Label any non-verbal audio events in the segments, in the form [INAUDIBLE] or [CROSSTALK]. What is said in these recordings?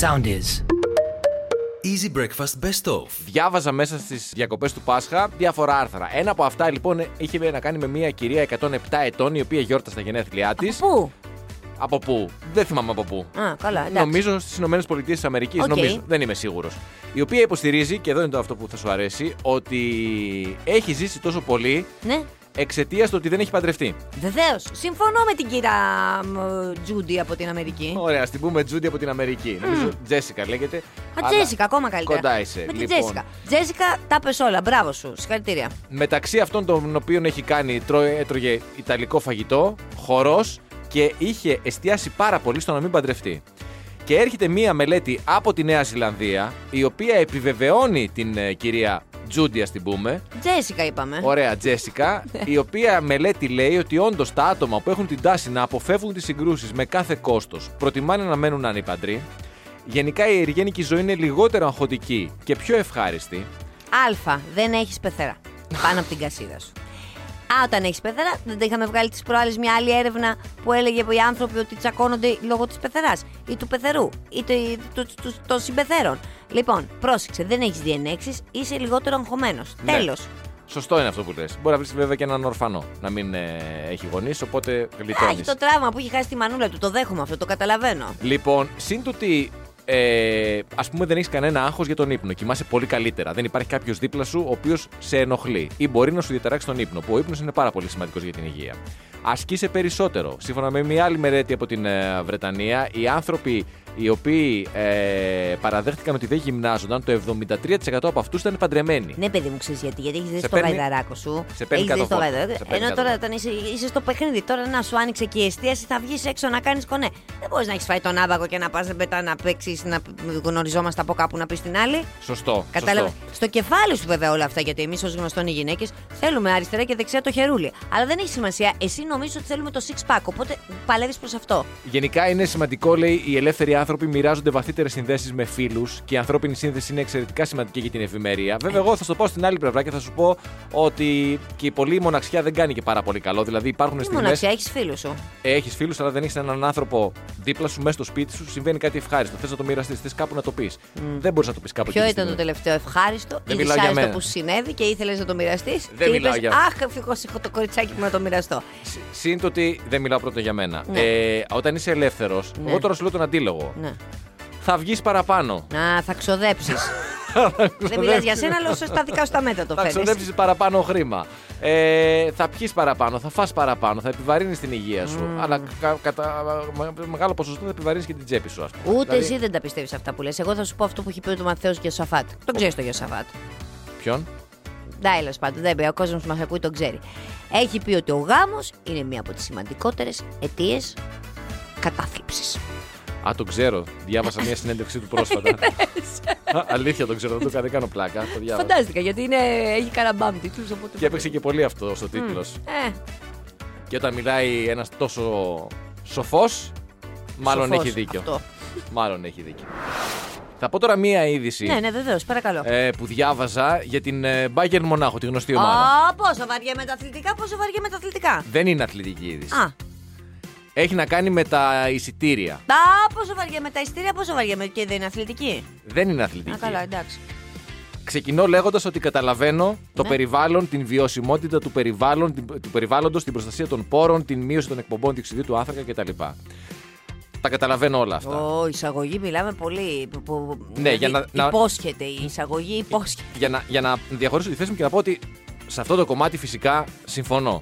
Sound is. Easy Breakfast Best Of. Διάβαζα μέσα στις διακοπές του Πάσχα διάφορα άρθρα. Ένα από αυτά λοιπόν είχε να κάνει με μια κυρία 107 ετών η οποία γιόρτασε τα γενέθλιά της. Πού; Από πού; Δεν θυμάμαι από πού. Α, καλά, εντάξει. Νομίζω στις ΗΠΑ. Οκ. Νομίζω. Δεν είμαι σίγουρος. Η οποία υποστηρίζει, και εδώ είναι το αυτό που θα σου αρέσει, ότι έχει ζήσει τόσο πολύ Ναι, εξαιτίας του ότι δεν έχει παντρευτεί. βεβαίως. Συμφωνώ με την κυρία μ, Τζούντι από την Αμερική. Ωραία, ας την πούμε Τζούντι από την Αμερική. Νομίζω Τζέσικα λέγεται. Α, αλλά Τζέσικα, ακόμα καλύτερα. Κοντά είσαι. Με την Λοιπόν, Τζέσικα. Τζέσικα, τα πες όλα. Μπράβο σου. Συγχαρητήρια. Μεταξύ αυτών των οποίων έχει κάνει, τρώ- έτρωγε ιταλικό φαγητό, χορός και είχε εστιάσει πάρα πολύ στο να μην παντρευτεί. Και έρχεται μία μελέτη από τη Νέα Ζηλανδία, η οποία επιβεβαιώνει την ε, κυρία Τζούντι, ας την πούμε. Τζέσικα είπαμε. Ωραία, Τζέσικα, η οποία μελέτη λέει ότι όντως τα άτομα που έχουν την τάση να αποφεύγουν τις συγκρούσεις με κάθε κόστος προτιμάνε να μένουν ανήπαντροι. Γενικά η εργένικη ζωή είναι λιγότερο αγχωτική και πιο ευχάριστη. Α. Δεν έχεις πεθερά. Πάνω από την κασίδα σου. Α, όταν έχεις πεθερά, δεν τα είχαμε βγάλει τις προάλλες μια άλλη έρευνα που έλεγε οι άνθρωποι ότι τσακώνονται λόγω της πεθεράς ή του πεθερού ή του- του- του- των συμπεθέρων. Λοιπόν, πρόσεξε, δεν έχεις διενέξεις, είσαι λιγότερο αγχωμένος. Ναι. Τέλος. Σωστό είναι αυτό που λες. Μπορεί να βρεις βέβαια και έναν ορφανό να μην ε, έχει γονείς, οπότε γλιτώνεις. Έχει το τραύμα που έχει χάσει τη μανούλα του. Το δέχομαι αυτό, το καταλαβαίνω. Λοιπόν, συν το ότι ε, ας πούμε δεν έχεις κανένα άγχος για τον ύπνο. Κοιμάσαι πολύ καλύτερα. Δεν υπάρχει κάποιος δίπλα σου ο οποίος σε ενοχλεί ή μπορεί να σου διαταράξει τον ύπνο. Που ο ύπνος είναι πάρα πολύ σημαντικός για την υγεία. Ασκείσαι περισσότερο. Σύμφωνα με μια άλλη μελέτη από την ε, Βρετανία, οι άνθρωποι οι οποίοι ε, παραδέχτηκαν ότι δεν γυμνάζονταν, το 73% από αυτούς ήταν παντρεμένοι. Ναι, παιδί μου, ξέρεις γιατί. Γιατί έχεις δει Σε το παίρνει- γαϊδαράκο σου. σε παίρνει Έχεις δει κάτω το φόρμα. γαϊδαράκο. Σε παίρνει Ενώ κάτω τώρα φόρμα. όταν είσαι, είσαι στο παιχνίδι, τώρα να σου άνοιξε και η εστίαση, θα βγεις έξω να κάνεις κονέ. Δεν μπορείς να έχεις φάει τον άβαγο και να πας μετά να παίξεις, να γνωριζόμαστε από κάπου να πεις την άλλη. Σωστό. Κατάλαβε; σωστό. Στο κεφάλι σου βέβαια όλα αυτά, γιατί εμείς ως γνωστόν οι γυναίκες θέλουμε αριστερά και δεξιά το χερούλι. Αλλά δεν έχει σημασία. Εσύ νομίζεις ότι θέλουμε το six pack, οπότε παλεύεις προς αυτό. Γενικά είναι σημαντικό, λέει, οι ελεύθεροι άνθρωποι μοιράζονται βαθύτερες συνδέσεις με φίλους και η ανθρώπινη σύνδεση είναι εξαιρετικά σημαντική για την ευημερία. Βέβαια, εγώ θα σου το πω στην άλλη πλευρά και θα σου πω ότι και η πολλή μοναξιά δεν κάνει και πάρα πολύ καλό. Δηλαδή, υπάρχουν Τι στιγμέ. μοναξιά, έχεις φίλους σου; Έχεις φίλους, αλλά δεν έχεις έναν άνθρωπο δίπλα σου, μέσα στο σπίτι σου, συμβαίνει κάτι ευχάριστο. Θες να το μοιραστείς, θες κάπου να το πεις. Δεν μπορείς να το πεις κάπου Ποιο εκεί ήταν τη το στιγμή. τελευταίο ευχάριστο; Δεν ή μιλάω για δυσάρεστο μένα. που σου συνέβη και ήθελες να το μοιραστείς; Δεν μιλάω για- Αχ, ευτυχώ έχω το κοριτσάκι μου να το μοιραστώ. Συ- Συν το ότι δεν μιλάω πρώτα για μένα. Ναι. Ε, όταν είσαι ελεύθερος, Ναι. εγώ τώρα σου λέω τον αντίλογο. Ναι. Θα βγεις παραπάνω. Να, θα ξοδέψεις. [LAUGHS] Δεν μιλάς για σένα, αλλά στα δικά σου τα μέτρα το Θα φέρνεις. ξοδέψεις παραπάνω χρήμα. Ε, θα πιεις παραπάνω, θα φας παραπάνω, θα επιβαρύνεις την υγεία σου. Αλλά κα- κατά με- μεγάλο ποσοστό θα επιβαρύνεις και την τσέπη σου, ας πούμε. Ούτε Δηλαδή- εσύ δεν τα πιστεύεις αυτά που λες. Εγώ θα σου πω αυτό που έχει πει ο Μαθαίο και ο Σαφάτ. Τον ξέρεις το Γιωσαφάτ. Ποιον; Τέλο πάντων, δεν πει. Ο κόσμος που μας ακούει τον ξέρει. Έχει πει ότι ο γάμος είναι μία από τις σημαντικότερες αιτίες κατάθλιψης. Α, το ξέρω. Διάβασα μια συνέντευξή του πρόσφατα. [LAUGHS] Α, Αλήθεια το ξέρω, δεν, το, δεν κάνω πλάκα. Το διάβασα. Φαντάστηκα γιατί είναι, έχει καραμπάμ τίτλους. Οπότε... Και έπαιξε και πολύ αυτό στο τίτλος. Ε, Και όταν μιλάει ένας τόσο σοφός, μάλλον σοφός έχει δίκιο. Αυτό. Μάλλον έχει δίκιο. Θα πω τώρα μία είδηση Ναι, ναι, βεβαίως, παρακαλώ. ε, που διάβαζα για την ε, Bayern Μονάχο, τη γνωστή ομάδα. Α, πόσο βαριά με τα αθλητικά, πόσο βαριά με τα αθλητικά. Δεν είναι αθλητική είδηση. Α, Έχει να κάνει με τα εισιτήρια. τα πόσο βαριά με τα ειστήρια, πόσο βαριά με και δεν είναι αθλητική; Δεν είναι αθλητική. Α, καλά, εντάξει. Ξεκινώ λέγοντας ότι καταλαβαίνω το Ναι. περιβάλλον, την βιωσιμότητα του, περιβάλλον, την- του περιβάλλοντος, την προστασία των πόρων, την μείωση των εκπομπών διοξιδίου του άνθρακα κτλ. Τα καταλαβαίνω όλα αυτά. Ω, εισαγωγή μιλάμε πολύ. Που, που, Ναι, για δηλαδή, να- να- Υπόσχεται η εισαγωγή, υπόσχεται. Για να, για να διαχωρίσω τη θέση μου και να πω ότι σε αυτό το κομμάτι φυσικά συμφωνώ.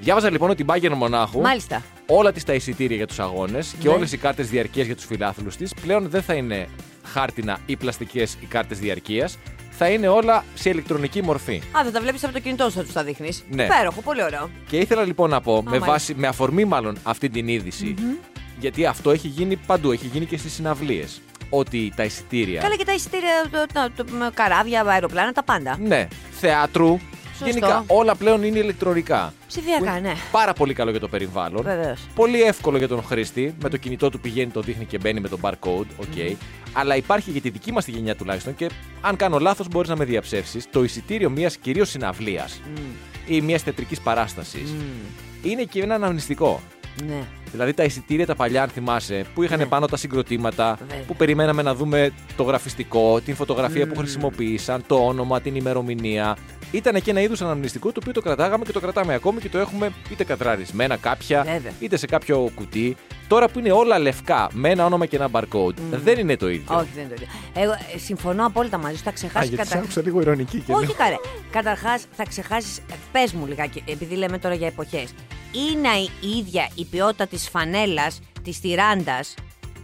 Διάβαζα λοιπόν ότι η Bayern Μονάχου Μάλιστα. Όλα της τα εισιτήρια για τους αγώνες και Ναι. όλες οι κάρτες διαρκείας για τους φιλάθλους της πλέον δεν θα είναι χάρτινα ή πλαστικές οι κάρτες διαρκείας. Θα είναι όλα σε ηλεκτρονική μορφή. Α, δεν τα βλέπεις από το κινητό σου, θα τους τα δείχνεις. Ναι. Υπέροχο, πολύ ωραίο. Και ήθελα λοιπόν να πω, με, μάλιστα. βάση, με αφορμή μάλλον αυτή την ειδηση γιατί αυτό έχει γίνει παντού, έχει γίνει και στις συναυλίες. Ότι τα εισιτήρια. Καλά και τα εισιτήρια, το, το, το- με καράβια, αεροπλάνα, τα πάντα. Ναι, θεάτρου. Σωστό. Γενικά όλα πλέον είναι ηλεκτρονικά. Ψηφιακά, Που είναι ναι. Πάρα πολύ καλό για το περιβάλλον. Βεβαίως. Πολύ εύκολο για τον χρήστη. Με το κινητό του πηγαίνει, το δείχνει και μπαίνει με τον barcode. OK. Αλλά υπάρχει για τη δική μας τη γενιά τουλάχιστον και αν κάνω λάθος, μπορείς να με διαψεύσεις. Το εισιτήριο μιας κυρίως συναυλίας ή μιας θεατρική παράστασης είναι και ένα αναμνηστικό. Ναι. Δηλαδή τα εισιτήρια τα παλιά, αν θυμάσαι, που είχαν Ναι. πάνω τα συγκροτήματα, Βέβαια. που περιμέναμε να δούμε το γραφιστικό, την φωτογραφία που χρησιμοποίησαν, το όνομα, την ημερομηνία. Ήταν και ένα είδους αναμνηστικό το οποίο το κρατάγαμε και το κρατάμε ακόμη και το έχουμε είτε κατραρισμένα κάποια, Βέβαια. είτε σε κάποιο κουτί. Τώρα που είναι όλα λευκά με ένα όνομα και ένα barcode, δεν είναι το ίδιο. Όχι, δεν είναι το ίδιο. Εγώ ε, συμφωνώ απόλυτα μαζί σου. Θα ξεχάσεις κατα... λίγο ηρωνική και Όχι, καρέ. Καταρχάς, θα ξεχάσεις. Πες μου λιγάκι, επειδή λέμε τώρα για εποχές. Είναι η ίδια η ποιότητα της φανέλας, της τυράντας,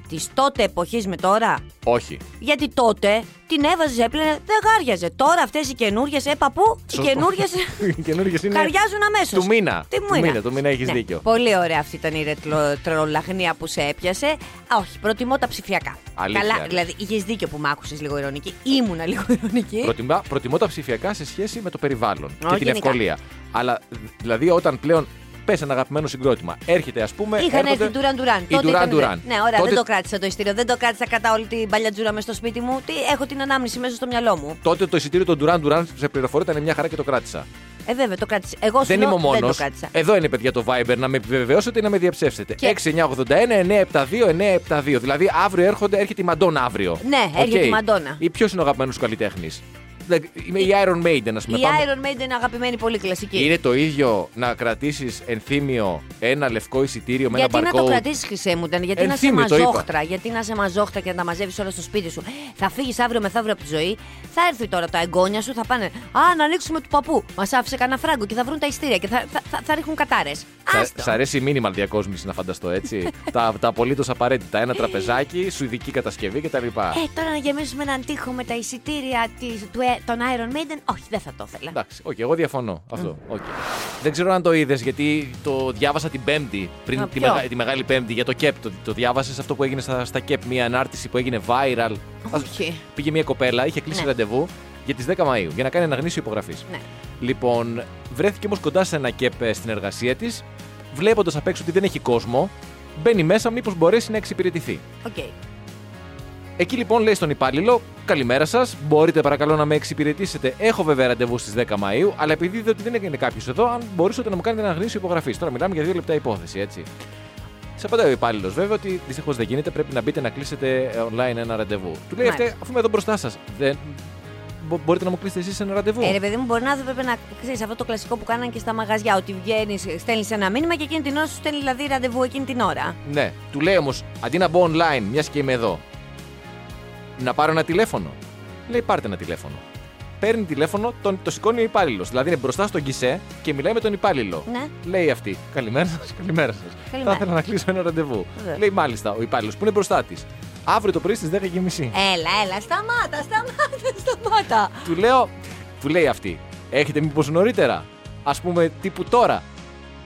της τότε εποχής με τώρα; Όχι. Γιατί τότε την έβαζε, έπλαινε, δεν γάριαζε. Τώρα αυτές οι καινούριε, ε, παππού, οι Σωστό. καινούριε. [LAUGHS] Οι καινούργιες είναι Καριάζουν αμέσως. του μήνα. Τι Του μου είναι. μήνα, του μήνα έχεις Ναι, δίκιο. Πολύ ωραία αυτή ήταν η ρετρολαχνία που σε έπιασε. Α, όχι, προτιμώ τα ψηφιακά. Αλήθεια, Καλά, αλήθεια. δηλαδή είχες δίκιο που μ' άκουσες λίγο ηρωνική. Ήμουνα λίγο ηρωνική. Προτιμά, προτιμώ τα ψηφιακά σε σχέση με το περιβάλλον και Όχι, την γενικά. ευκολία. Αλλά δηλαδή όταν πλέον πες ένα αγαπημένο συγκρότημα, έρχεται ας πούμε. Είχαν έρχονται- έρθει Duran Duran. Οι Duran ήταν- Duran. Ναι, ωραία, Τότε- δεν το κράτησα το εισιτήριο. Δεν το κράτησα κατά όλη την παλιατζούρα μες στο σπίτι μου. Τι, έχω την ανάμνηση μέσα στο μυαλό μου. Τότε το εισιτήριο των Duran Duran σε πληροφορία ήταν μια χαρά και το κράτησα. Ε, βέβαια, το κράτησα. Εγώ σου δεν λέω, είμαι ο δεν μόνος. το κράτησα. Εδώ είναι παιδιά το Viber να με επιβεβαιώσετε ή να με διαψεύσετε. Και- 6981-972-972. Δηλαδή αύριο έρχονται, έρχεται η Μαντόνα αύριο. Ναι, έρχεται Οκ. η Μαντόνα. Ή ποιος είναι ο αγαπημένος σου καλλιτέχνης; Είμαι η Iron Maiden, ας πούμε. Η Πάμε- Iron Maiden είναι αγαπημένη, πολύ κλασική. Είναι το ίδιο να κρατήσεις ενθύμιο ένα λευκό εισιτήριο με γιατί ένα να το barcode. κρατήσεις, Χρυσέ μου, ήταν, γιατί να σε Ενθύμιο, το είπα. μαζόχτρα, γιατί να σε μαζόχτρα και να τα μαζεύεις όλα στο σπίτι σου. Θα φύγεις αύριο μεθαύριο από τη ζωή, θα έρθει τώρα τα εγγόνια σου, θα πάνε. Α, να ανοίξουμε του παππού. Μας άφησε κανένα φράγκο και θα βρουν τα ιστήρια και θα, θα, θα, θα ρίχνουν κατάρες. Σα- Σ' αρέσει η minimal διακόσμηση να φανταστώ έτσι. [LAUGHS] τα τα απολύτως απαραίτητα. Ένα τραπεζάκι, σουηδική κατασκευή κτλ. Ε, τώρα να γεμίσουμε έναν τοίχο με τα εισιτήρια της, του, ε, των Iron Maiden, όχι, δεν θα το ήθελα. Εντάξει, οκ, εγώ διαφωνώ. Αυτό. οκ. Δεν ξέρω αν το είδες, γιατί το διάβασα την Πέμπτη, πριν Α, τη, ποιο; μεγα- τη Μεγάλη Πέμπτη, για το ΚΕΠ. Το, το διάβασες αυτό που έγινε στα, στα ΚΕΠ, μια ανάρτηση που έγινε viral; Όχι. Πήγε μια κοπέλα, είχε κλείσει Ναι. ραντεβού για τις 10 Μαΐου για να κάνει ένα γνήσιο υπογραφής. Ναι. Λοιπόν, βρέθηκε όμως κοντά σε ένα ΚΕΠ ε, στην εργασία της, βλέποντας απ' έξω ότι δεν έχει κόσμο, μπαίνει μέσα μήπως μπορέσει να εξυπηρετηθεί. Οκ. Εκεί λοιπόν λέει στον υπάλληλο: Καλημέρα σας. Μπορείτε παρακαλώ να με εξυπηρετήσετε. Έχω βέβαια ραντεβού στις 10 Μαΐου, αλλά επειδή είδατε ότι δεν έγινε κάποιος εδώ, αν μπορούσατε να μου κάνετε ένα γνήσιο υπογραφής. Τώρα μιλάμε για δύο λεπτά υπόθεση, έτσι. Σε απαντάει ο υπάλληλος βέβαια ότι δυστυχώς δεν γίνεται, πρέπει να μπείτε να κλείσετε online ένα ραντεβού. Του λέει Μάλιστα. αυτή, αφού είμαι εδώ μπροστά σας, δεν... μπο- μπορείτε να μου κλείσετε εσείς ένα ραντεβού. Ε, ρε παιδί μου, μπορεί να έπρεπε να ξέρεις αυτό το κλασικό που κάνανε και στα μαγαζιά. Ότι βγαίνεις, στέλνεις ένα μήνυμα και εκείνη την ώρα σου στέλνει δηλαδή ραντεβού εκείνη την ώρα. Ναι, του λέει όμως, αντί να μπω online, μιας και είμαι εδώ, να πάρω ένα τηλέφωνο. Λέει, πάρτε ένα τηλέφωνο. Παίρνει τηλέφωνο, τον, το σηκώνει ο υπάλληλος. Δηλαδή είναι μπροστά στον γκισέ και μιλάει με τον υπάλληλο. Ναι. Λέει αυτή, Καλημέρα σας, καλημέρα σας. Θα Καλημέρα. ήθελα να κλείσω ένα ραντεβού. Βέβαια. Λέει, Μάλιστα, ο υπάλληλος που είναι μπροστά της. Αύριο το πρωί στις 10.30. Έλα, έλα, σταμάτα, σταμάτα, σταμάτα. Του λέω, του λέει αυτή, Έχετε μήπως νωρίτερα. Α πούμε τύπου τώρα.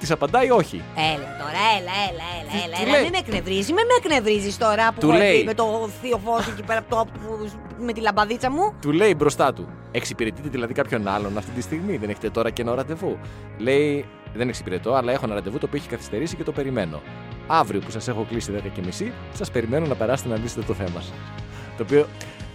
Της απαντάει όχι. Έλα τώρα, έλα, έλα, έλα, έλα. Τι έλα. λέει; Μην με εκνευρίζει, μην με εκνευρίζεις τώρα που Του έχω λέει. έρθει με το θείο φως εκεί πέρα από το, που- με τη λαμπαδίτσα μου; Του λέει μπροστά του. Εξυπηρετείτε δηλαδή κάποιον άλλον αυτή τη στιγμή. Δεν έχετε τώρα και ένα ραντεβού. Λέει, δεν εξυπηρετώ, αλλά έχω ένα ραντεβού το οποίο έχει καθυστερήσει και το περιμένω. Αύριο που σας έχω κλείσει 10.30, σας περιμένω να περάσετε να λύσετε το θέμα σας. Το οποίο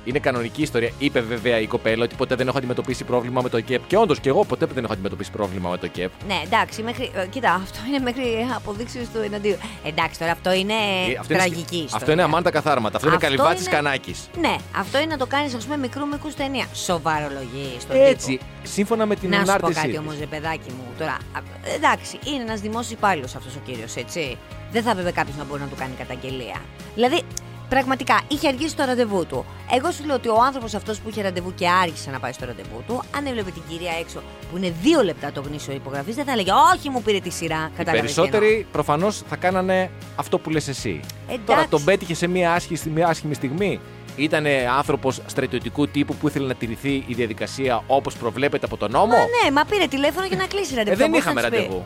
είναι κανονική ιστορία. Είπε βέβαια η κοπέλα ότι ποτέ δεν έχω αντιμετωπίσει πρόβλημα με το ΚΕΠ. Και όντως και εγώ ποτέ δεν έχω αντιμετωπίσει πρόβλημα με το ΚΕΠ. Ναι, εντάξει, μέχρι, ε, κοίτα, αυτό είναι μέχρι αποδείξεις του εναντίου. Εντάξει, τώρα αυτό είναι Ε, αυτό είναι τραγική σκ- ιστορία. Αυτό είναι αμάντα καθάρματα. Αυτό, είναι Αυτό καλυβάτη είναι- κανάκης. Ναι, αυτό είναι να το κάνεις, ας πούμε, μικρού μικρού ταινία. Σοβαρολογεί στον Έτσι, τύπο. σύμφωνα με την Να σου πω ανάρτηση. κάτι της. όμως, ρε παιδάκι μου. Τώρα, α, εντάξει, είναι ένας δημόσιος υπάλληλος αυτός ο κύριος, έτσι. Δεν θα έπρεπε κάποιος να μπορεί να του κάνει καταγγελία. Δηλαδή, πραγματικά είχε αργήσει το ραντεβού του. Εγώ σου λέω ότι ο άνθρωπος αυτός που είχε ραντεβού και άργησε να πάει στο ραντεβού του, αν έβλεπε την κυρία έξω που είναι δύο λεπτά το γνήσιο υπογραφής, δεν θα έλεγε Όχι, μου πήρε τη σειρά. Οι Κατάλαβες τι περισσότεροι προφανώς θα κάνανε αυτό που λες εσύ. Εντάξει. Τώρα τον πέτυχε σε μια άσχημη, μια άσχημη στιγμή. Ήταν άνθρωπος στρατιωτικού τύπου που ήθελε να τηρηθεί η διαδικασία όπως προβλέπεται από τον νόμο; Μα ναι, μα πήρε τηλέφωνο για να κλείσει ραντεβού. ε, δεν Πώς είχαμε να της πει. ραντεβού.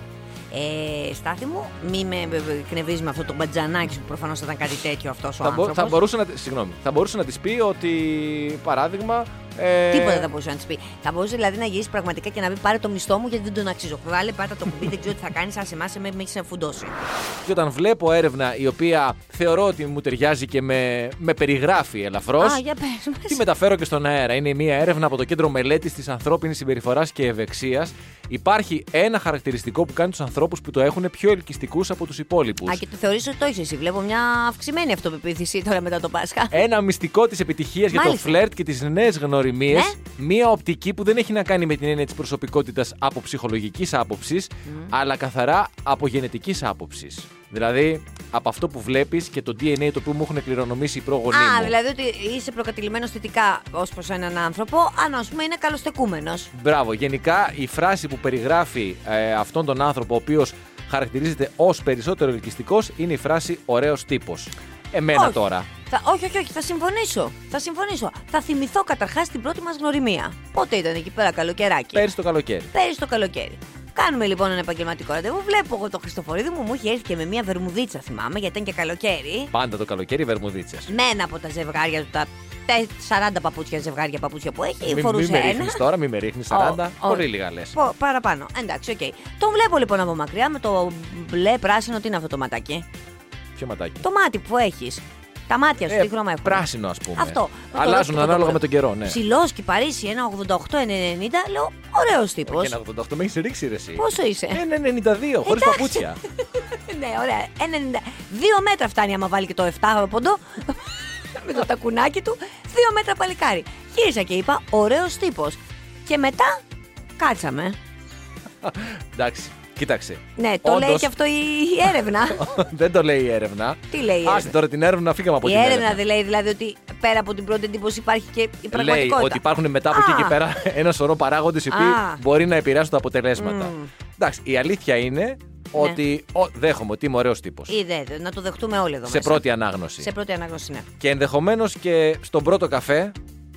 Ε, στάθη μου, μη με εκνευρίζεις με αυτό το μπατζανάκι σου που προφανώς θα ήταν κάτι τέτοιο αυτός ο Θα, μπο- άνθρωπος. θα, μπορούσε να, τη- συγγνώμη, θα μπορούσε να της πει ότι, παράδειγμα, Ε, Τίποτα δεν θα μπορούσε να της πει. Θα μπορούσε δηλαδή να γυρίσει πραγματικά και να πει πάρε το μισθό μου γιατί δεν τον αξίζω. Βάλε, πάτα το κουμπί, δεν ξέρω τι θα κάνει. Α εμάς με, με έχει φουντώσει. Και όταν βλέπω έρευνα η οποία θεωρώ ότι μου ταιριάζει και με, με περιγράφει ελαφρώς. Α, για πες Τη μεταφέρω και στον αέρα. Είναι μια έρευνα από το Κέντρο Μελέτης της Ανθρώπινης Συμπεριφοράς και Ευεξίας. Υπάρχει ένα χαρακτηριστικό που κάνει τους ανθρώπους που το έχουν πιο ελκυστικούς από τους υπόλοιπους. Α, και το θεωρείς ότι το έχεις εσύ. Βλέπω μια αυξημένη αυτοπεποίθηση τώρα μετά το Πάσχα. Ένα μυστικό της επιτυχίας για το Μάλιστα. φλερτ και τις νέες γνωριμίε. Ναι. Μία οπτική που δεν έχει να κάνει με την έννοια της προσωπικότητας από ψυχολογικής άποψης, αλλά καθαρά από γενετικής άποψης. Δηλαδή από αυτό που βλέπεις και το DNA το οποίο μου έχουν κληρονομήσει οι πρόγονοί Α, μου. δηλαδή ότι είσαι προκατηλημένος θετικά ως προς έναν άνθρωπο, αν ας πούμε είναι καλοστεκούμενος. Μπράβο. Γενικά η φράση που περιγράφει ε, αυτόν τον άνθρωπο ο οποίος χαρακτηρίζεται ως περισσότερο ελκυστικός είναι η φράση ωραίος τύπος. Εμένα όχι. τώρα. Θα, όχι, όχι, όχι, θα συμφωνήσω. Θα συμφωνήσω. Θα θυμηθώ καταρχάς την πρώτη μας γνωριμία. Πότε ήταν εκεί πέρα καλοκαιράκι; Πέρυσι το καλοκαίρι. Πέρυσι το καλοκαίρι. Κάνουμε λοιπόν ένα επαγγελματικό ραντεβού. Βλέπω εγώ το Χριστοφορίδη μου, μου είχε έρθει και με μια βερμουδίτσα, θυμάμαι, γιατί ήταν και καλοκαίρι. Πάντα το καλοκαίρι βερμουδίτσες. Με ένα από τα ζευγάρια του, τα τε- 40 παπούτσια ζευγάρια παπούτσια που έχει, Μην, μην φορούσε με ένα. ρίχνεις τώρα, μην με ρίχνεις 40. Ω, Πολύ ω. λίγα λες. Πο- Παραπάνω. Εντάξει, οκ. Τον βλέπω λοιπόν από μακριά με το μπλε πράσινο. Τι είναι αυτό το ματάκι; Ποιο ματάκι. Το μάτι που έχεις. Τα μάτια σου, Ε, τι χρώμα έχουν. πράσινο, ας πούμε. Αυτό. Με το Αλλάζουν ροζ που το ανάλογα το- με τον καιρό, ναι. Ψηλός και Παρίσι, ένα 88-90. Λέω, ωραίος τύπος. Και ένα 88 με έχεις ρίξει ρε, εσύ. Πόσο είσαι; Ένα 92, χωρίς παπούτσια. [LAUGHS] ναι, ωραία. Ένα 90. Δύο μέτρα φτάνει άμα βάλει και το 7 ποντό. [LAUGHS] με το τακουνάκι του. Δύο μέτρα παλικάρι. Γύρισα και είπα, ωραίος τύπος. Και μετά κάτσαμε. Εντάξει, κοίταξε. Ναι, το λέει Όντως, και αυτό η η έρευνα. [LAUGHS] δεν το λέει η έρευνα. Τι λέει η Άστε έρευνα; τώρα την έρευνα, φύγαμε από η την έρευνα έρευνα. δεν λέει δηλαδή ότι πέρα από την πρώτη εντύπωση υπάρχει και η Λέει πραγματικότητα. ότι υπάρχουν μετά από εκεί Α. και πέρα [LAUGHS] ένα σωρό παράγοντες οι οποίοι Α. μπορεί να επηρεάσουν τα αποτελέσματα. Μμ. Εντάξει, η αλήθεια είναι ότι ο, δέχομαι ότι είμαι ωραίος τύπος. Είδε, να το δεχτούμε όλοι εδώ Σε μέσα. πρώτη ανάγνωση. Σε πρώτη ανάγνωση, ναι. Και ενδεχομένως και στον πρώτο καφέ,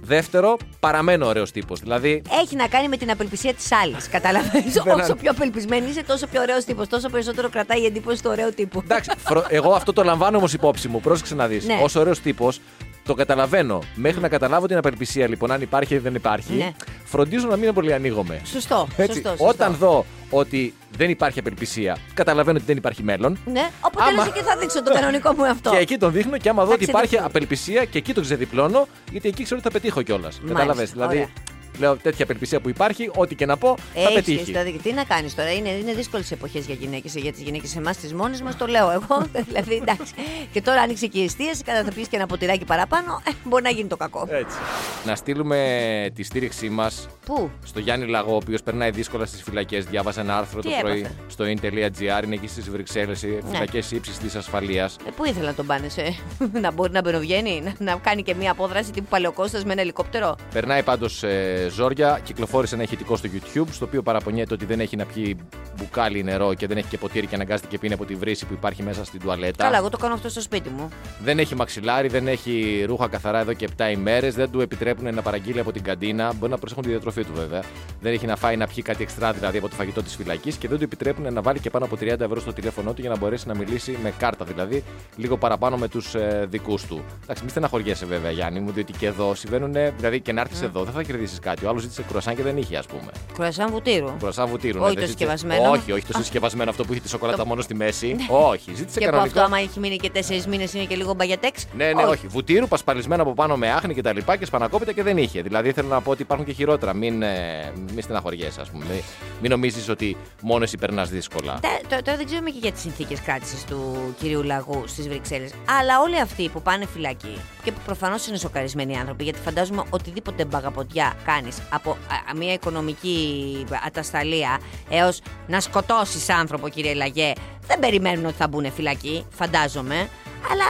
δεύτερο, παραμένω ωραίος τύπος. Δηλαδή, Έχει να κάνει με την απελπισία της άλλης. Καταλαβαίνεις. Δεν Όσο αν- πιο απελπισμένη είσαι, τόσο πιο ωραίος τύπος. Τόσο περισσότερο κρατάει η εντύπωση του ωραίου τύπου. εντάξει, φρο- εγώ αυτό το λαμβάνω όμως υπόψη μου. Πρόσεξε να δεις. Ναι. Ω ωραίος τύπος, το καταλαβαίνω. Μέχρι να καταλάβω την απελπισία, λοιπόν, αν υπάρχει ή δεν υπάρχει, Ναι. φροντίζω να μην πολύ ανοίγομαι. Σωστό. Έτσι, σωστό, σωστό. Όταν δω ότι δεν υπάρχει απελπισία, καταλαβαίνω ότι δεν υπάρχει μέλλον. Ναι, οπότε Άμα- λες και θα δείξω το κανονικό μου αυτό. Και εκεί τον δείχνω και άμα δω Θα ότι υπάρχει ξεδιπλώνω. απελπισία και εκεί τον ξεδιπλώνω, γιατί εκεί ξέρω ότι θα πετύχω κιόλας. Κατάλαβες. Δηλαδή, ωραία. Λέω τέτοια απελπισία που υπάρχει, ό,τι και να πω, θα Έχεις πετύχει. δηλαδή, τι να κάνεις τώρα, είναι, είναι δύσκολες εποχές για γυναίκες. Για τις γυναίκες, εμάς τις μόνες μας το λέω εγώ. [LAUGHS] δηλαδή, εντάξει. Και τώρα άνοιξε και η εστίαση, κατά θα πεις και ένα ποτηράκι παραπάνω, ε, μπορεί να γίνει το κακό. Έτσι. Να στείλουμε τη στήριξή μας Πού; στο Γιάννη Λαγό, ο οποίος περνάει δύσκολα στις φυλακές. Διάβασα ένα άρθρο Τι το πρωί έπαθε; στο in.gr. Είναι εκεί στις Βρυξέλλες, φυλακές ύψης της ασφαλείας. Ε, πού ήθελα να τον πάνε σε. [LAUGHS] να μπορεί να μπαινοβγαίνει, να, να κάνει και μία απόδραση τύπου παλαιοκόστα με ένα ελικόπτερο; Περνάει πάντως ε, ζόρια. Κυκλοφόρησε ένα ηχητικό στο YouTube, στο οποίο παραπονιέται ότι δεν έχει να πιει μπουκάλι νερό και δεν έχει και ποτήρι και αναγκάζεται και πίνει από τη βρύση που υπάρχει μέσα στην τουαλέτα. Καλά, εγώ το κάνω αυτό στο σπίτι μου. Δεν έχει μαξιλάρι, δεν έχει ρούχα καθαρά εδώ και 7 ημέρες. Δεν του επιτρέπουν να παραγγείλει από την καντίνα. Μπορεί να προσέχουν τη διατροφή του βέβαια. Δεν έχει να φάει να πιει κάτι εξτρά δηλαδή από το φαγητό της φυλακής και δεν του επιτρέπουν να βάλει και πάνω από 30 ευρώ στο τηλέφωνό του για να μπορέσει να μιλήσει με κάρτα δηλαδή λίγο παραπάνω με τους ε, δικούς του. Εντάξει, μην στεναχωριέσαι βέβαια Γιάννη μου, διότι και εδώ συμβαίνουν. Δηλαδή και να έρθεις εδώ δεν θα κερδίσεις κάτι. Ο άλλος ζήτησε κρουασάν και δεν είχε ας πούμε. Κουρασάν βουτύρου. Κρουασάν βουτύρου. Όχι ναι, το δεν ζήτησε- συσκευασμένο. Όχι, όχι το συσκευασμένο αυτό που έχει τη σοκολάτα μόνο στη μέση. όχι, ζήτησε Και που κανονικό. αυτό, άμα έχει μείνει και τέσσερις μήνες, είναι και λίγο μπαγιατέξ. Ναι, ναι, όχι. Βουτύρου, πασπαλισμένο από πάνω με άχνη και τα λοιπά και σπανακόπιτα και δεν είχε. Δηλαδή θέλω να πω ότι υπάρχουν και χειρότερα. Μην, ε, μην στεναχωριέσαι, ας πούμε. Μην, μην νομίζεις ότι μόνος εσύ περνάς δύσκολα. Τε- τω- Τώρα δεν ξέρουμε και για τις συνθήκες κράτησης του κυρίου Λαγού στις Βρυξέλλες. Αλλά όλοι αυτοί που πάνε φυλακή και που προφανώς είναι σοκαρισμένοι άνθρωποι, γιατί φαντάζομαι οτιδήποτε μπαγαποντιά κάνει από α, μια οικονομική ατασταλία έως να σκοτώσεις άνθρωπο, κύριε Λαγέ, δεν περιμένουν ότι θα μπουν φυλακή, φαντάζομαι. Αλλά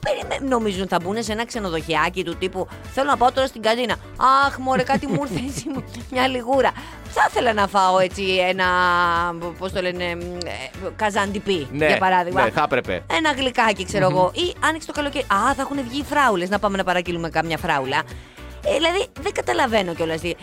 περιμέ- νομίζουν ότι θα μπουν σε ένα ξενοδοχιάκι του τύπου Θέλω να πάω τώρα στην καντίνα. Αχ, μωρέ, κάτι μου ήρθε έτσι, μια λιγούρα. Θα ήθελα να φάω έτσι ένα. Πώς το λένε, ε, καζαντιπί, Ναι, για παράδειγμα. ναι, θα έπρεπε. Ένα γλυκάκι, ξέρω εγώ. Ή άνοιξε το καλοκαίρι. Α, θα έχουν βγει οι φράουλες. Να πάμε να παραγγείλουμε κάμια φράουλα. Ε, δηλαδή δεν καταλαβαίνω κιόλας. Ή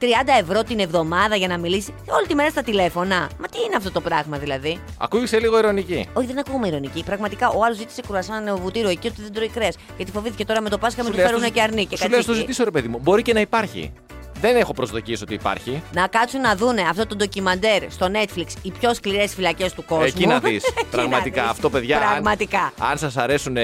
30 ευρώ την εβδομάδα για να μιλήσει όλη τη μέρα στα τηλέφωνα. Μα τι είναι αυτό το πράγμα δηλαδή; Ακούγεσαι λίγο ειρωνική. Όχι, δεν ακούμε ηρωνική. Πραγματικά ο άλλος ζήτησε κουρασάν νεοβουτήριο εκεί ότι δεν τρώει κρέας. Γιατί φοβήθηκε τώρα με το Πάσχα με Σου του λέει, φέρουν ας το- και αρνί. Και Σου λέω, στο κατσίκι. ζητήσω ρε παιδί μου. Μπορεί και να υπάρχει. Δεν έχω προσδοκίες ότι υπάρχει. Να κάτσουν να δούνε αυτό το ντοκιμαντέρ στο Netflix οι πιο σκληρές φυλακές του κόσμου. Εκεί να δεις. [LAUGHS] Εκεί να Πραγματικά. δεις. Αυτό, παιδιά. αν- Πραγματικά. Αν, σας αρέσουν. ε,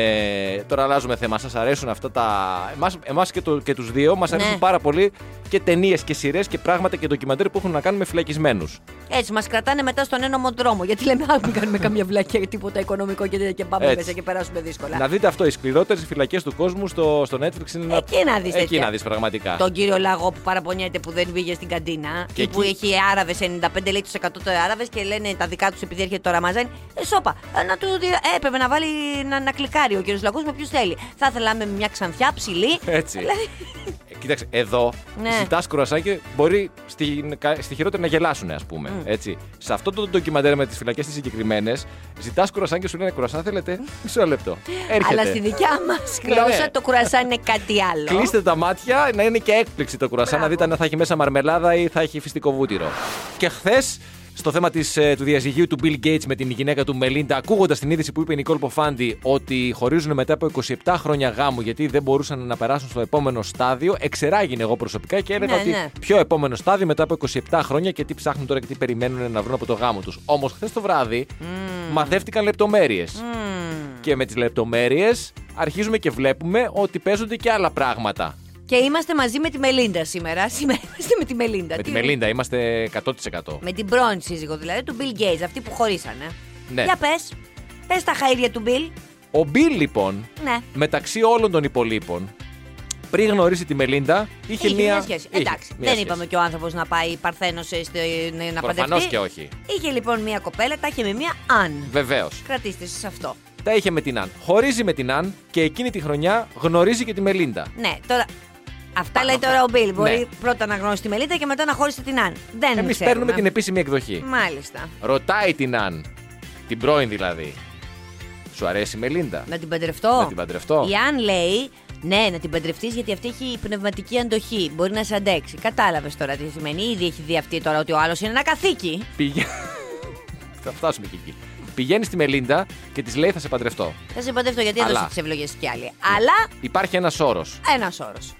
Τώρα αλλάζουμε θέμα. Σας αρέσουν αυτά τα. Εμάς, εμάς και, το, και τους δύο μας αρέσουν Ναι. πάρα πολύ και ταινίες και σειρές και πράγματα και ντοκιμαντέρ που έχουν να κάνουν με φυλακισμένους. Έτσι, μας κρατάνε μετά στον ένομο δρόμο. Γιατί λέμε, Α, μην κάνουμε καμία βλακία για τίποτα οικονομικό και, τέτοια και πάμε Έτσι. μέσα και περάσουμε δύσκολα. Να δείτε αυτό. Οι σκληρότερες φυλακές του κόσμου στο, στο Netflix είναι. Εκεί να δεις Εκεί τέτοια. να δεις πραγματικά. Τον κύριο Λαγό που παραπονιέται που δεν πήγε στην καντίνα Και ή που εκεί- έχει Άραβες 95 λέει του 100 Άραβες και λένε τα δικά τους επειδή έρχεται το Ραμαζάνι. Ε, σώπα. Ε, να του, δι- ε, έπρεπε να βάλει να, να κλικάρει ο κύριος Λαγό με ποιους θέλει. Θα ήθελα με μια ξανθιά ψηλή. Έτσι. [LAUGHS] Δηλαδή, Ε, Κοίταξε, εδώ Ναι. ζητάς κουρασάκι και μπορεί στη, κα- στη χειρότερη να γελάσουν, ας πούμε. Έτσι. Σε αυτό το ντοκιμαντέρ με τις φυλακές τις συγκεκριμένες, ζητάς κουρασάν και σου λένε κουρασάν θέλετε. Μισό λεπτό. Έρχεται. Αλλά στη δικιά μας Ναι, γλώσσα ναι. το κουρασάν είναι κάτι άλλο. Κλείστε τα μάτια να είναι και έκπληξη το κουρασάν, να Μπράβο. δείτε αν θα έχει μέσα μαρμελάδα ή θα έχει φυστικό βούτυρο. Και χθες, στο θέμα της, ε, του διαζυγίου του Bill Gates με την γυναίκα του Μελίντα, ακούγοντας την είδηση που είπε η Νικόλ Ποφάντη ότι χωρίζουν μετά από 27 χρόνια γάμου γιατί δεν μπορούσαν να περάσουν στο επόμενο στάδιο, εξεράγινε εγώ προσωπικά και έλεγα Ναι, ότι ναι. ποιο επόμενο στάδιο μετά από 27 χρόνια και τι ψάχνουν τώρα και τι περιμένουν να βρουν από το γάμο τους. Όμως χθες το βράδυ μαθεύτηκαν λεπτομέρειες. Μμμ. Και με τις λεπτομέρειες αρχίζουμε και βλέπουμε ότι παίζονται και άλλα πράγματα. Και είμαστε μαζί με τη Μελίντα σήμερα. Σήμερα είμαστε με τη Μελίντα. Με τη Τι- Μελίντα είμαστε 100%. Με την πρώην σύζυγο δηλαδή του Bill Gates, αυτοί που χωρίσανε. Ναι. Για πες. Πες τα χαΐρια του Bill. Ο Μπιλ λοιπόν, Ναι. μεταξύ όλων των υπολείπων, πριν γνωρίσει τη Μελίντα, είχε, Είχε μία. μια σχέση. είχε Εντάξει, μία δεν σχέση. είπαμε και ο άνθρωπος να πάει παρθένος σε- στο- να Προφανώς παντρευτεί. και όχι. Είχε λοιπόν μια κοπέλα, τα είχε με μια Αν. Βεβαίως. Κρατήστε σε αυτό. Τα είχε με την Αν. Χωρίζει με την Αν και εκείνη τη χρονιά γνωρίζει και τη Μελίντα. Ναι, τώρα. Αυτά λέει τώρα ο Bill. Μπορεί Ναι. πρώτα να γνωρίσει τη Μελίτα και μετά να χωρίσει την Αν. Δεν Εμείς ξέρουμε. παίρνουμε την επίσημη εκδοχή. Μάλιστα. Ρωτάει την Αν, την πρώην δηλαδή, σου αρέσει η Μελίντα; Να την παντρευτώ; Να την παντρευτώ. Η Αν λέει, ναι, να την παντρευτείς γιατί αυτή έχει πνευματική αντοχή. Μπορεί να σε αντέξει. Κατάλαβες τώρα τι σημαίνει. Ήδη έχει δει αυτή τώρα ότι ο άλλος είναι ένα καθήκη. Πήγε... [LAUGHS] θα φτάσουμε και εκεί. Πηγαίνεις στη Μελίντα και της λέει θα σε παντρευτώ. Θα σε παντρευτώ γιατί Αλλά. έδωσε τις ευλογέ κι άλλοι. Αλλά Υπάρχει ένας όρος. ένας όρος.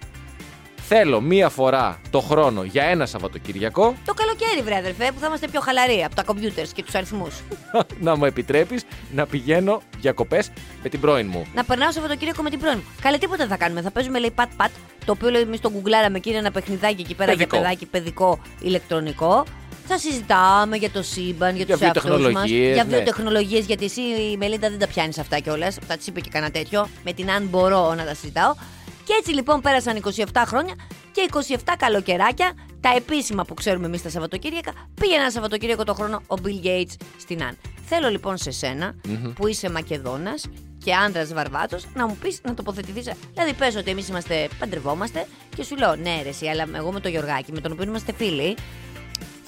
Θέλω μία φορά το χρόνο για ένα Σαββατοκύριακο Το καλοκαίρι, βρε αδερφέ, που θα είμαστε πιο χαλαροί από τα κομπιούτερς και τους αριθμούς. [LAUGHS] να μου επιτρέπεις να πηγαίνω διακοπές με την πρώην μου. να περνάω Σαββατοκύριακο με την πρώην μου. Καλέ, τίποτα δεν θα κάνουμε. Θα παίζουμε, λέει, πατ-πατ, το οποίο λέει εμείς το γκουγκλάραμε και είναι ένα παιχνιδάκι εκεί πέρα Παιδικό. για παιδάκι παιδικό ηλεκτρονικό. Θα συζητάμε για το σύμπαν, για, Για τους εαυτού μας. βιοτεχνολογίες, Για ναι. βιοτεχνολογίες, γιατί εσύ η Μελίντα δεν τα πιάνεις αυτά κιόλας. Θα της είπε και κανένα τέτοιο. Με την αν μπορώ να τα συζητάω. Και έτσι λοιπόν πέρασαν 27 χρόνια και 27 καλοκαιράκια, τα επίσημα που ξέρουμε εμείς τα Σαββατοκύριακα, πήγε ένα Σαββατοκύριακο το χρόνο ο Bill Gates στην Αν. Θέλω λοιπόν σε σενα που είσαι Μακεδόνας και άντρας βαρβάτος, να μου πεις να τοποθετηθείς. Δηλαδή, πες ότι εμείς είμαστε, παντρευόμαστε και σου λέω ναι, ρε, εσύ, αλλά εγώ με τον Γιωργάκη, με τον οποίο είμαστε φίλοι,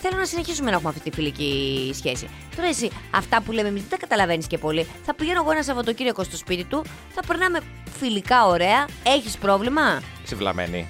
θέλω να συνεχίσουμε να έχουμε αυτή τη φιλική σχέση. Τώρα εσύ, αυτά που λέμε εμείς δεν τα καταλαβαίνεις και πολύ. Θα πηγαίνω εγώ ένα Σαββατοκύριακο στο σπίτι του, θα περνάμε φιλικά ωραία. Έχεις πρόβλημα; Είσαι βλαμμένη.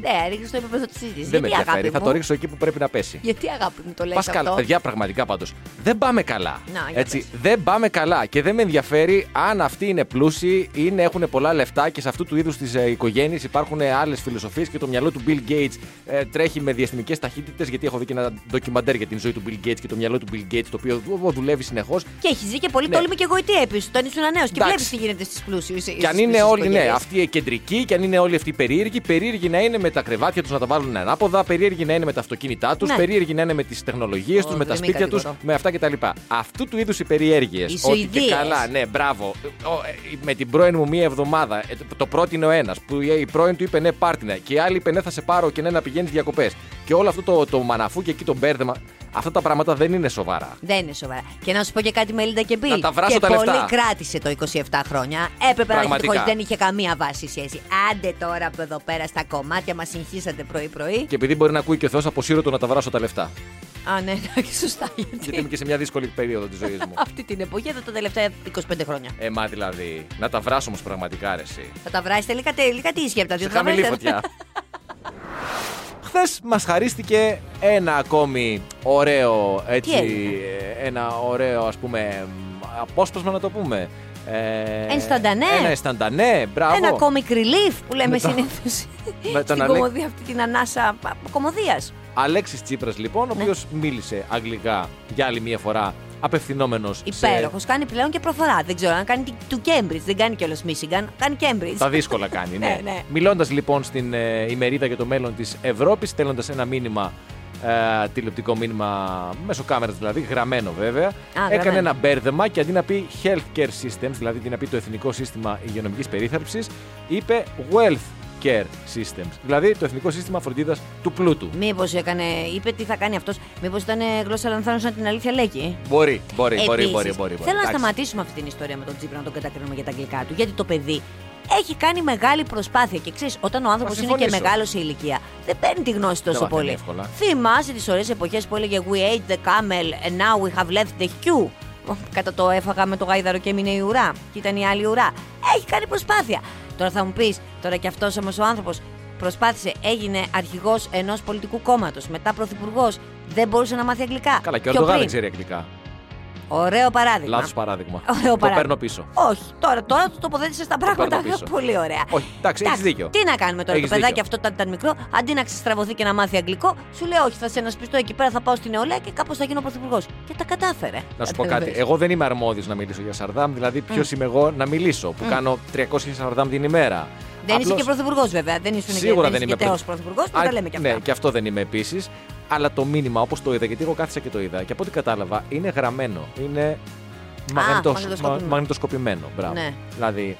Ναι, ρίχνεις το επίπεδο της συζήτησης. Δεν με Γιατί αγάπη ενδιαφέρει. Θα μου; το ρίξω εκεί που πρέπει να πέσει. Γιατί αγάπη μου το λέει Πα αυτό; καλά. Παιδιά, πραγματικά πάντως. Δεν πάμε καλά. Να, για Έτσι, πες. δεν πάμε καλά. Και δεν με ενδιαφέρει αν αυτοί είναι πλούσιοι ή έχουν πολλά λεφτά και σε αυτού του είδους τι ε, οικογένειες υπάρχουν άλλες φιλοσοφίες και το μυαλό του Bill Gates ε, τρέχει με διαστημικές ταχύτητες. Γιατί έχω δει και ένα ντοκιμαντέρ για την ζωή του Bill Gates και το μυαλό του Bill Gates, το οποίο δου- δουλεύει συνεχώς. Και έχει ζει και πολύ Ναι. τόλμη και γοητεία επίση. Όταν ήσουν νέος και Εντάξει. βλέπεις τι γίνεται στις πλούσιες. Και αν είναι όλοι, ναι, αυτοί οι κεντρικοί, και αν είναι όλοι αυτοί οι περίεργοι, περίεργοι να είναι με τα κρεβάτια τους να τα βάλουν ανάποδα, περίεργοι να είναι με τα αυτοκίνητά τους, Ναι. περίεργοι να είναι με τις τεχνολογίες Ω, τους, με τα δεν με σπίτια τους, κατηγορώ. με αυτά κτλ. Αυτού του είδους οι περιέργειε. Οι Ότι και Σουηδίες. καλά, ναι, μπράβο. Ο, ε, με την πρώην μου μία εβδομάδα, ε, το πρότεινε ο ένας, που η πρώην του είπε ναι, πάρτινα, και η άλλη είπε ναι, θα σε πάρω και ναι, να πηγαίνεις διακοπές. Και όλο αυτό το, το μαναφού και εκεί το μπέρδεμα, αυτά τα πράγματα δεν είναι σοβαρά. Δεν είναι σοβαρά. Και να σου πω και κάτι Μελίντα και Μπιλ. Να τα βράσω και τα πολύ λεφτά. κράτησε το 27 χρόνια. Έπρεπε να Πραγματικά. έχει δεν είχε καμία βάση η σχέση. Άντε τώρα από εδώ πέρα στα κομμάτια μας συγχύσατε πρωί-πρωί. Και επειδή μπορεί να ακούει και ο Θεός, αποσύρω το να τα βράσω τα λεφτά. Α, ναι, εντάξει, σωστά. Γιατί Γιατί είμαι και σε μια δύσκολη περίοδο της ζωής μου. [LAUGHS] αυτή την εποχή εδώ τα τελευταία 25 χρόνια. Ε, μα δηλαδή, να τα βράσω όμως πραγματικά ρε, εσύ. Θα τα βράσει τελικά, τελικά τι ισχύει από τα δύο. Σε θα χαμηλή βράσετε. φωτιά. [LAUGHS] Χθες μας χαρίστηκε ένα ακόμη ωραίο έτσι. Τι έγινε; ε, Ένα ωραίο ας πούμε απόσπασμα να το πούμε. Ε, Ενσταντανέ. Ένα ενσταντανέ, μπράβο. Ένα comic relief που λέμε Με το- συνήθως. [LAUGHS] με τον Στην Αλέξη. κομμωδία αυτή την ανάσα κομμωδίας. Αλέξης Τσίπρας λοιπόν, ο Ναι. οποίος μίλησε αγγλικά για άλλη μία φορά, απευθυνόμενος σε Υπέροχος. Κάνει πλέον και προφορά. Δεν ξέρω αν κάνει τη- του Cambridge. Δεν κάνει κιόλας Michigan. Κάνει Cambridge. Τα δύσκολα κάνει, [LAUGHS] ναι. Ναι, ναι. Μιλώντας λοιπόν στην ε, ημερίδα για το μέλλον της Ευρώπης, στέλνοντας ένα μήνυμα, ε, τηλεοπτικό μήνυμα, μέσω κάμερας δηλαδή, γραμμένο βέβαια, έκανε γραμμένο. ένα μπέρδεμα και αντί να πει healthcare systems, δηλαδή αντί να πει το Εθνικό Σύστημα Υγειονομικής Περίθαλψης, είπε wealth care systems, δηλαδή το Εθνικό Σύστημα Φροντίδας του Πλούτου. Μήπως έκανε, είπε τι θα κάνει αυτός. Μήπως ήταν γλώσσα λανθάνου σαν την αλήθεια λέγει. Μπορεί, μπορεί, μπορεί, Επίσης, μπορεί, μπορεί. Θέλω να Εντάξει. σταματήσουμε αυτή την ιστορία με τον Τζίπρα να τον κατακρίνουμε για τα αγγλικά του. Γιατί το παιδί έχει κάνει μεγάλη προσπάθεια. Και ξέρεις, όταν ο άνθρωπος Θα είναι και συμφωνήσω. μεγάλος σε ηλικία, δεν παίρνει τη γνώση τόσο μαθαίνει πολύ. εύκολα. Θυμάσαι τις ωραίες εποχές που έλεγε We ate the camel and now we have left the queue. Κατά το έφαγα με το γάιδαρο και έμεινε η ουρά. Και ήταν η άλλη ουρά. Έχει κάνει προσπάθεια. Τώρα θα μου πεις, τώρα κι αυτός όμως ο άνθρωπος προσπάθησε, έγινε αρχηγός ενός πολιτικού κόμματος, μετά πρωθυπουργός, δεν μπορούσε να μάθει αγγλικά. Καλά, και ο Πιο Ερντογάν δεν πριν. ξέρει αγγλικά. Ωραίο παράδειγμα. Λάθος παράδειγμα. Ωραίο το παράδειγμα. παίρνω πίσω. Όχι, τώρα, τώρα το τοποθέτησε τα πράγματα παίρνω πίσω. πολύ ωραία. Όχι, εντάξει, έχεις δίκιο. Τι να κάνουμε τώρα, Έχεις το παιδάκι δίκιο. αυτό όταν ήταν μικρό, αντί να ξεστραβωθεί και να μάθει αγγλικό, σου λέει: Όχι, θα σε ανασπιστώ εκεί πέρα, θα πάω στην νεολαία και κάπως θα γίνω πρωθυπουργός. Και τα κατάφερε. Να σου πω [LAUGHS] κάτι. Κατάλαβες. Εγώ δεν είμαι αρμόδιος να μιλήσω για Σαρδάμ. Δηλαδή, ποιος είμαι εγώ να μιλήσω, που κάνω 300 Σαρδάμ την ημέρα. Δεν είσαι Απλώς- και πρωθυπουργός, βέβαια. Δεν ήσουν Σίγουρα και, δεν είμαι τέος πρωθυπουργός, Α, τα λέμε κι αυτά. Ναι, και αυτό δεν είμαι επίσης. Αλλά το μήνυμα, όπως το είδα, γιατί εγώ κάθισα και το είδα, και από ό,τι κατάλαβα, είναι γραμμένο. Είναι μαγνητος- μαγνητοσκοπημένο. μα- μαγνητοσκοπημένο. Μπράβο. Ναι. Δηλαδή,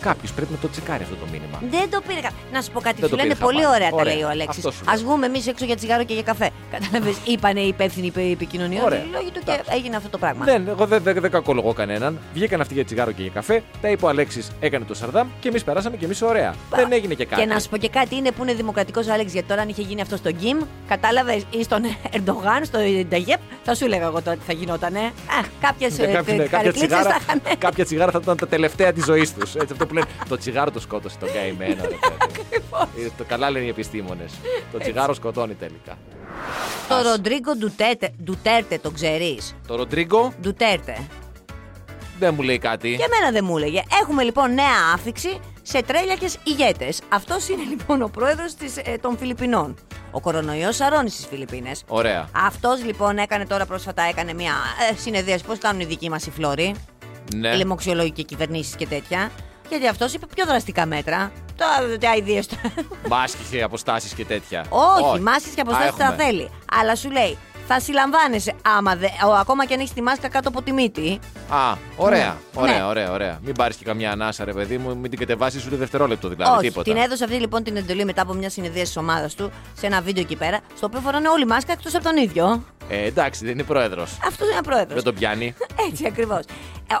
κάποιος πρέπει να το τσεκάρει αυτό το μήνυμα. Δεν το πήρε. κα- Να σου πω κάτι, Δεν σου το λένε πήρε πολύ χαμπάρι. ωραία, τα Ωραία. λέει ο Αλέξης. Αυτός σου λέω. Α βγούμε εμείς έξω για τσιγάρο και για καφέ. [LAUGHS] Κατάλαβες, είπανε οι υπεύθυνοι επι- επικοινωνιών. Ωραία. οι Λόγοι του και Εντάξει. έγινε αυτό το πράγμα. Δεν, εγώ δεν, δεν, δεν κακολογώ κανέναν. Βγήκαν αυτοί για τσιγάρο και για καφέ. Τα είπε ο Αλέξης, έκανε το Σαρδάμ και εμείς περάσαμε και εμείς ωραία. Δεν έγινε και κάτι. Και να σου πω και κάτι, είναι που είναι δημοκρατικός ο Άλεξ. Γιατί τώρα, αν είχε γίνει αυτό στο Γκίμ, κατάλαβες ή στον [LAUGHS] Ερντογάν, στο Νταγέπ, θα σου έλεγα εγώ τώρα τι θα γινότανε. Α, κάποιες Ναι, κάποια, ναι, κάποια, καρικλίτσε τσιγάρα, θα είχαν. κάποια τσιγάρα θα ήταν τα τελευταία της ζωής τους. Έτσι, αυτό που λένε. Το τσιγάρο το σκότωσε τον καημένο. ρε παιδί. Ε, το καλά λένε οι επιστήμονες. Το τσιγάρο σκοτώνει τελικά. Το Ροντρίγκο Ντουτέρτε, Ντουτέρτε το ξέρεις; Το Ροντρίγκο; Ντουτέρτε. δεν μου λέει κάτι. Και εμένα δεν μου έλεγε. Έχουμε λοιπόν νέα άφηξη σε τρέλιακες ηγέτες. Αυτός είναι λοιπόν ο πρόεδρος των Φιλιππινών. Ο κορονοϊός σαρώνει στις Φιλιππίνες. Ωραία. Αυτός λοιπόν έκανε τώρα πρόσφατα έκανε μια ε, συνεδρίαση. Πώς κάνουν οι δικοί μας οι φλόροι; Ναι. οι λαιμοξιολόγοι και κυβερνήσεις και τέτοια. Γιατί αυτός είπε πιο δραστικά μέτρα. Τα, τα ιδέε του. Μάσκες, αποστάσεις και τέτοια. Όχι, μάσκες και Α, αποστάσεις τα έχουμε. θέλει. Αλλά σου λέει, θα συλλαμβάνεσαι άμα δε, ο, ακόμα και αν έχεις τη μάσκα κάτω από τη μύτη. Α, ωραία, Ναι. ωραία, Ναι. ωραία, ωραία. Μην πάρεις και καμιά ανάσα, ρε παιδί μου, μην την κατεβάσεις ούτε δευτερόλεπτο δηλαδή. Όχι, τίποτα. την έδωσε αυτή λοιπόν την εντολή μετά από μια συνεδρία της ομάδας του σε ένα βίντεο εκεί πέρα, στο οποίο φοράνε όλη μάσκα εκτός από τον ίδιο. Ε, εντάξει, δεν είναι πρόεδρος. Αυτός είναι πρόεδρος. Δεν τον πιάνει. [LAUGHS] Έτσι ακριβώς.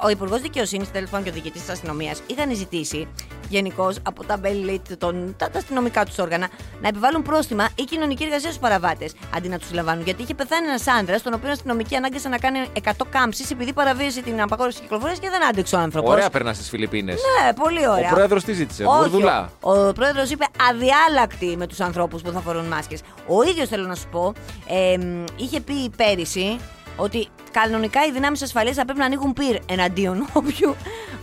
Ο Υπουργός Δικαιοσύνης, τέλος πάντων και ο διοικητής της αστυνομίας, είχαν ζητήσει γενικώς από τα belly των, τα, τα αστυνομικά τους όργανα να επιβάλλουν πρόστιμα ή κοινωνική εργασία στους παραβάτες αντί να τους συλλαμβάνουν. Γιατί είχε πεθάνει ένας άντρα, τον οποίο οι αστυνομικοί ανάγκασαν να κάνει 100 κάμψεις επειδή παραβίασε την απαγόρευση κυκλοφορίας και δεν άντεξε ο άνθρωπος. Ωραία περνάς στις Φιλιππίνες. Ναι, πολύ ωραία. Ο πρόεδρος τι ζήτησε, Όχι, Βουρδουλά. Ο, ο πρόεδρος είπε αδιάλακτη με τους ανθρώπους που θα φορούν μάσκες. Ο ίδιος θέλω να σου πω, ε, είχε πει πέρυσι ότι κανονικά οι δυνάμεις ασφαλείας θα πρέπει να ανοίγουν πυρ εναντίον όποιου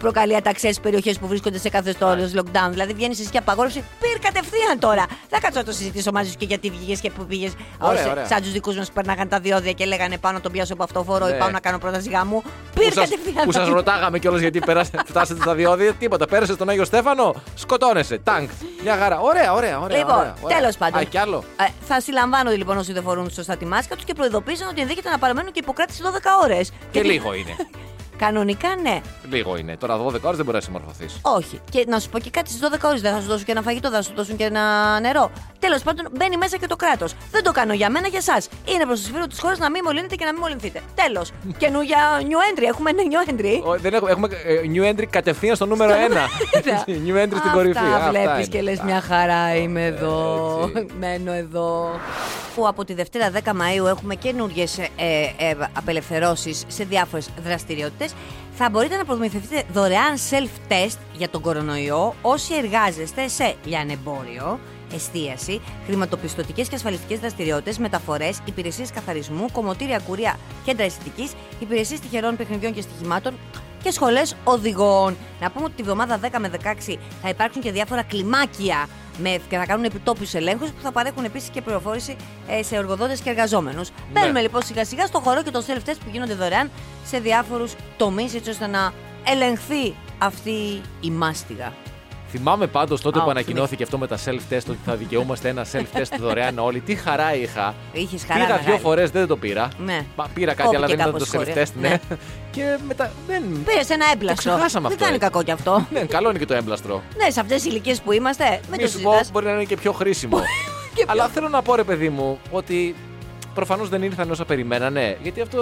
προκαλεί αταξίε στις περιοχές που βρίσκονται σε καθεστώς lockdown. Δηλαδή βγαίνεις εσύ και απαγόρευση πυρ κατευθείαν τώρα. Δεν κάτσω να το συζητήσω μαζί σου και γιατί βγήκες και που πήγες. Ωραία, ωραία. Σαν τους δικούς μας που περνάγαν τα διόδια και λέγανε πάνω τον πιάσω από αυτό φορό Ναι. ή πάω να κάνω πρόταση γάμου. Πυρ Που σας, κατευθείαν. που σας ρωτάγαμε κιόλας γιατί περάσατε, [LAUGHS] φτάσατε στα διόδια. Τίποτα. Πέρασε στον Άγιο Στέφανο, σκοτώνεσαι. Τάγκ. Μια χαρά. Ωραία, ωραία, ωραία. Λοιπόν, ωραία, ωραία. τέλος πάντων. Α, κι άλλο. Ε, θα συλλαμβάνονται λοιπόν όσοι δεν φορούν σωστά τη μάσκα τους και προειδοποίησαν ότι ενδέχεται να παραμένουν και υποκράτηση 12 ώρες. Και λίγο είναι. [LAUGHS] Κανονικά ναι. Λίγο είναι. Τώρα 12 ώρες δεν μπορεί να συμμορφωθείς. Όχι. Και να σου πω και κάτι στις 12 ώρες δεν θα σου δώσουν και ένα φαγητό, θα σου δώσουν και ένα νερό. Τέλος πάντων, μπαίνει μέσα και το κράτος. Δεν το κάνω για μένα, για εσάς. Είναι προς το συμφέρον της χώρας να μην μολύνετε και να μην μολυνθείτε. Τέλος. [LAUGHS] Καινούργια new entry. Έχουμε ένα new entry. Δεν έχουμε, έχουμε ε, new entry κατευθείαν στο νούμερο 1. [LAUGHS] [LAUGHS] new entry στην κορυφή. Αυτά Αυτά βλέπεις είναι. και λες μια χαρά είμαι εδώ. Έτσι. Μένω εδώ. που από τη Δευτέρα 10 Μαΐου έχουμε καινούριε ε, ε, απελευθερώσεις σε διάφορες δραστηριότητες, θα μπορείτε να προμηθευτείτε δωρεάν self-test για τον κορονοϊό όσοι εργάζεστε σε λιανεμπόριο, εστίαση, χρηματοπιστωτικές και ασφαλιστικές δραστηριότητες, μεταφορές, υπηρεσίες καθαρισμού, κομμωτήρια κουρία, κέντρα αισθητικής, υπηρεσίες τυχερών παιχνιδιών και στοιχημάτων και σχολές οδηγών. Να πούμε ότι τη βδομάδα 10 με 16 θα υπάρξουν και διάφορα κλιμάκια με, και θα κάνουν επιτόπιους ελέγχους που θα παρέχουν επίσης και πληροφόρηση ε, σε εργοδότες και εργαζόμενους. Ναι. Μπαίνουμε λοιπόν σιγά σιγά στο χώρο και το self-test που γίνονται δωρεάν σε διάφορους τομείς έτσι ώστε να ελεγχθεί αυτή η μάστιγα. Θυμάμαι πάντως τότε Α, που ο, ανακοινώθηκε αυτό με τα self-test ότι θα δικαιούμαστε ένα self-test [LAUGHS] δωρεάν όλοι. Τι χαρά είχα. Είχες χαρά. Πήγα μεγάλη. δύο φορές, δεν το πήρα. Ναι. Μα, πήρα κάτι, Κόπηκε αλλά δεν ήταν κάπως το η self-test. ιστορία. Ναι. [LAUGHS] και μετά. Δεν. Πήρε ένα έμπλαστρο. Το ξεχάσαμε Δεν αυτό, κάνει ε. κακό κι αυτό. [LAUGHS] Ναι, καλό είναι και το έμπλαστρο. ναι, σε αυτές τις ηλικίες που είμαστε, με Μη το σου πω, συζητάς. μπορεί να είναι και πιο χρήσιμο. Και πιο- Αλλά θέλω να πω, ρε παιδί μου, ότι προφανώς δεν ήρθαν όσα περιμένανε. Γιατί αυτό.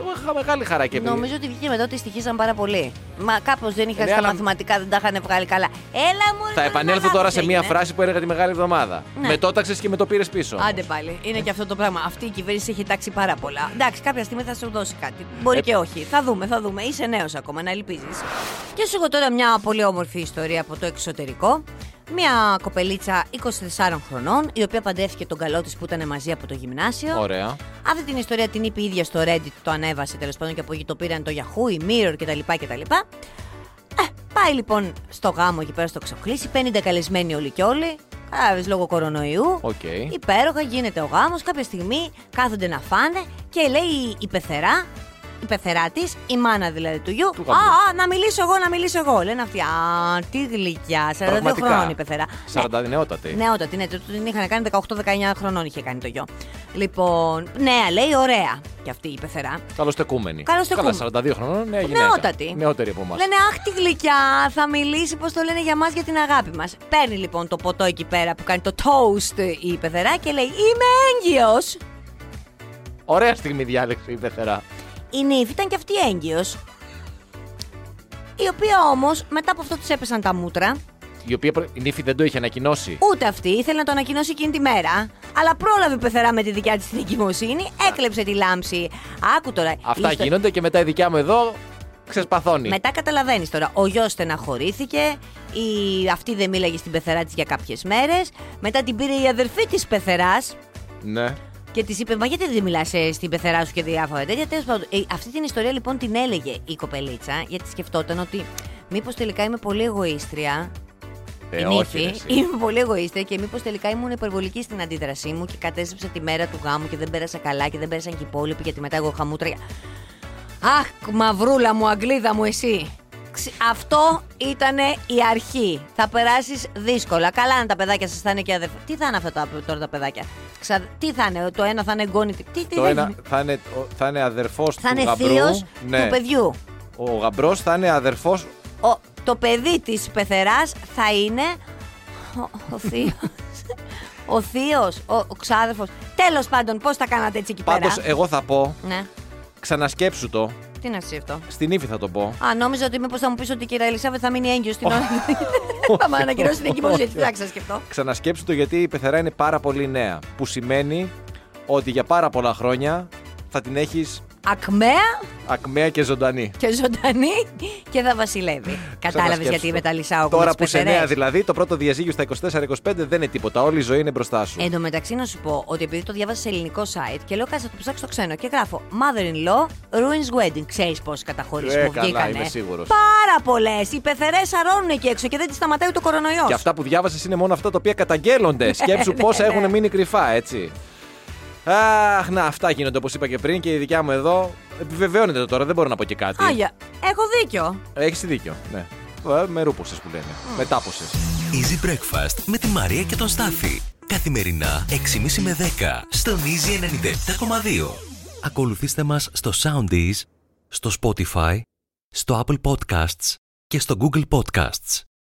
Εγώ είχα μεγάλη χαρά και Νομίζω ότι βγήκε μετά ότι στοιχίζαν πάρα πολύ. Μα κάπως δεν είχα Ναι, στα αλλά- μαθηματικά, δεν τα είχαν βγάλει καλά. Έλα μου, Θα ρε, επανέλθω μαλάκας τώρα σε μία έγινε. φράση που έλεγα τη μεγάλη εβδομάδα. Ναι. Με το έταξες και με το πήρες πίσω. Άντε πάλι. Είναι και αυτό το πράγμα. Αυτή η κυβέρνηση έχει τάξει πάρα πολλά. Εντάξει, κάποια στιγμή θα σου δώσει κάτι. Μπορεί Ε, και όχι. Θα δούμε, θα δούμε. Είσαι νέος ακόμα, να ελπίζεις. Και σου έχω τώρα μια πολύ όμορφη ιστορία από το εξωτερικό. Μια κοπελίτσα 24 χρονών, η οποία παντρεύτηκε τον καλό της που ήταν μαζί από το γυμνάσιο. Ωραία. Αυτή την ιστορία την είπε η ίδια στο Reddit, το ανέβασε τέλος πάντων και από εκεί το πήραν το Yahoo, η Mirror κτλ. κτλ. Ε, πάει λοιπόν στο γάμο εκεί πέρα στο ξοκλήσι, 50 καλεσμένοι όλοι και όλοι. Κατάλαβε λόγω κορονοϊού. Οκ. Υπέροχα γίνεται ο γάμος. Κάποια στιγμή κάθονται να φάνε και λέει η πεθερά, η πεθερά της, η μάνα δηλαδή του γιου. Του α, γαμπρού. α, να μιλήσω εγώ, να μιλήσω εγώ. Λένε αυτοί. Α, τι γλυκιά, 42 Πραγματικά. χρόνων η πεθερά. 40 νεότατη. Νεότατη, ναι, το- την είχαν κάνει 18-19 χρονών είχε κάνει το γιο. Λοιπόν, νέα λέει, ωραία. Και αυτή η πεθερά. Καλοστεκούμενη. Καλοστεκούμενη. Καλά, 42 χρονών, νέα γυναίκα. Νεότατη. Νεότερη από εμάς. Λένε Αχ, τη γλυκιά, θα μιλήσει, πώς το λένε για μας, για την αγάπη μας. Παίρνει λοιπόν το ποτό εκεί πέρα που κάνει το toast η πεθερά και λέει Είμαι έγκυος. Ωραία στιγμή διάλεξη η πεθερά. Η νύφη ήταν και αυτή έγκυος. Η οποία όμως μετά από αυτό της έπεσαν τα μούτρα. Η οποία προ- η νύφη δεν το είχε ανακοινώσει. Ούτε αυτή ήθελε να το ανακοινώσει εκείνη τη μέρα. Αλλά πρόλαβε η πεθερά με τη δικιά της την εγκυμοσύνη, έκλεψε τη λάμψη. Άκου τώρα. Αυτά η ιστο- γίνονται και μετά η δικιά μου εδώ ξεσπαθώνει. Μετά καταλαβαίνεις τώρα. Ο γιος στεναχωρήθηκε. Η... Αυτή δεν μίλαγε στην πεθερά της για κάποιες μέρες. Μετά την πήρε η αδερφή της πεθεράς Ναι. Και της είπε: Μα γιατί δεν μιλάς στην πεθερά σου και διάφορα τέτοια. Τέλος πάντων, ε, αυτή την ιστορία λοιπόν την έλεγε η κοπελίτσα γιατί σκεφτόταν ότι μήπως τελικά είμαι πολύ εγωίστρια. Ε, η όχι, νύφη, ρε, εσύ. είμαι πολύ εγωίστρια και μήπως τελικά ήμουν υπερβολική στην αντίδρασή μου και κατέστρεψα τη μέρα του γάμου και δεν πέρασα καλά και δεν πέρασαν και οι υπόλοιποι γιατί μετά εγώ είχα μούτρα. Αχ, μαυρούλα μου, αγγλίδα μου, εσύ. Ξ- Αυτό ήταν η αρχή. Θα περάσεις δύσκολα. Καλά είναι τα παιδάκια σας, θα είναι και αδερφά. Τι θα είναι αυτά τα, τώρα τα παιδάκια; Ξα... Τι θα είναι, το ένα θα είναι γκόνι. Τι, τι Το θα ένα είναι; θα είναι, ο- θα είναι αδερφός του Θα είναι γαμπρού. θείος Ναι. του παιδιού. Ο γαμπρός θα είναι αδερφός. Ο, το παιδί της πεθεράς θα είναι. Ο, ο θείος. ο θείος, ο, ο ξάδερφος. Τέλος πάντων, πώς τα κάνατε έτσι εκεί Πάντως, πέρα; εγώ θα πω, Ναι. ξανασκέψου το. Τι να σου αυτό; Στην ύφη θα το πω. Α, νόμιζα ότι μήπως θα μου πεις ότι η κυρία Ελισάβετ θα μείνει έγκυος στην ώρα. [LAUGHS] Θα με ανακοινώσει την εγκυμοσύνη. Τι θα ξανασκεφτώ. Ξανασκέψου το γιατί η πεθερά είναι πάρα πολύ νέα. Που σημαίνει ότι για πάρα πολλά χρόνια θα την έχεις Ακμαία ακμαία και ζωντανή. και ζωντανή και θα βασιλεύει. Κατάλαβες Ξανασκέψου γιατί το. μεταλλισάω Τώρα που είσαι νέα δηλαδή, το πρώτο διαζύγιο στα 24-25 δεν είναι τίποτα. Όλη η ζωή είναι μπροστά σου. Εν τω μεταξύ να σου πω ότι επειδή το διάβασα σε ελληνικό site και λέω κάτσε να το ψάξω στο ξένο και γράφω Mother-in-law ruins wedding. Ξέρεις πόσε καταχωρήσεις Ε, μου καλά, βγήκανε. είμαι σίγουρος. Πάρα πολλές. Οι πεθερές αρώνουν εκεί έξω και δεν τις σταματάει το κορονοϊός. Και αυτά που διάβασες είναι μόνο αυτά τα οποία καταγγέλλονται. [LAUGHS] Σκέψου ναι, πόσα ναι. έχουν μείνει κρυφά, έτσι. Αχ, να, αυτά γίνονται όπως είπα και πριν και η δικιά μου εδώ επιβεβαιώνεται το τώρα, δεν μπορώ να πω και κάτι. Άγια, έχω δίκιο. Έχεις δίκιο, ναι. Ε, Με ρούπωσε που λένε. Μετάπωσε. Easy Breakfast με τη Μαρία και τον Στάφη. Καθημερινά 6.30 με 10 στον Easy 97.2. Ακολουθήστε μας στο Soundees, στο Spotify, στο Apple Podcasts και στο Google Podcasts.